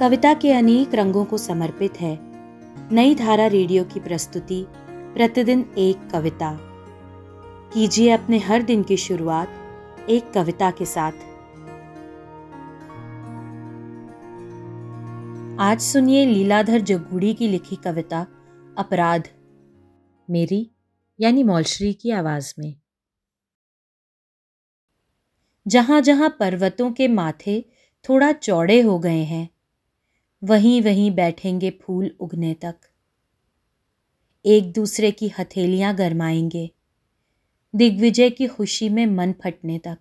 कविता के अनेक रंगों को समर्पित है। नई धारा रेडियो की प्रस्तुति, प्रतिदिन एक कविता। कीजिए अपने हर दिन की शुरुआत एक कविता के साथ। आज सुनिए लीलाधर जगूड़ी की लिखी कविता, अपराध। मेरी, यानी मौलश्री की आवाज़ में। जहाँ जहाँ पर्वतों के माथे थोड़ा चौड़े हो गए हैं वहीं वहीं बैठेंगे फूल उगने तक। एक दूसरे की हथेलियाँ गरमाएँगे। दिग्विजय की खुशी में मन फटने तक।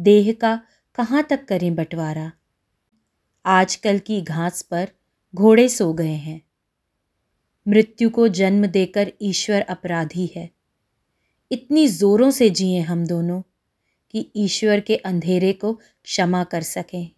देह का कहाँ तक करें बंटवारा? आजकल की घास पर घोड़े सो गए हैं। मृत्यु को जन्म देकर ईश्वर अपराधी है। इतनी जोरों से जिए हम दोनों कि ईश्वर के अंधेरे को क्षमा कर सकें।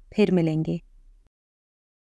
फिर मिलेंगे।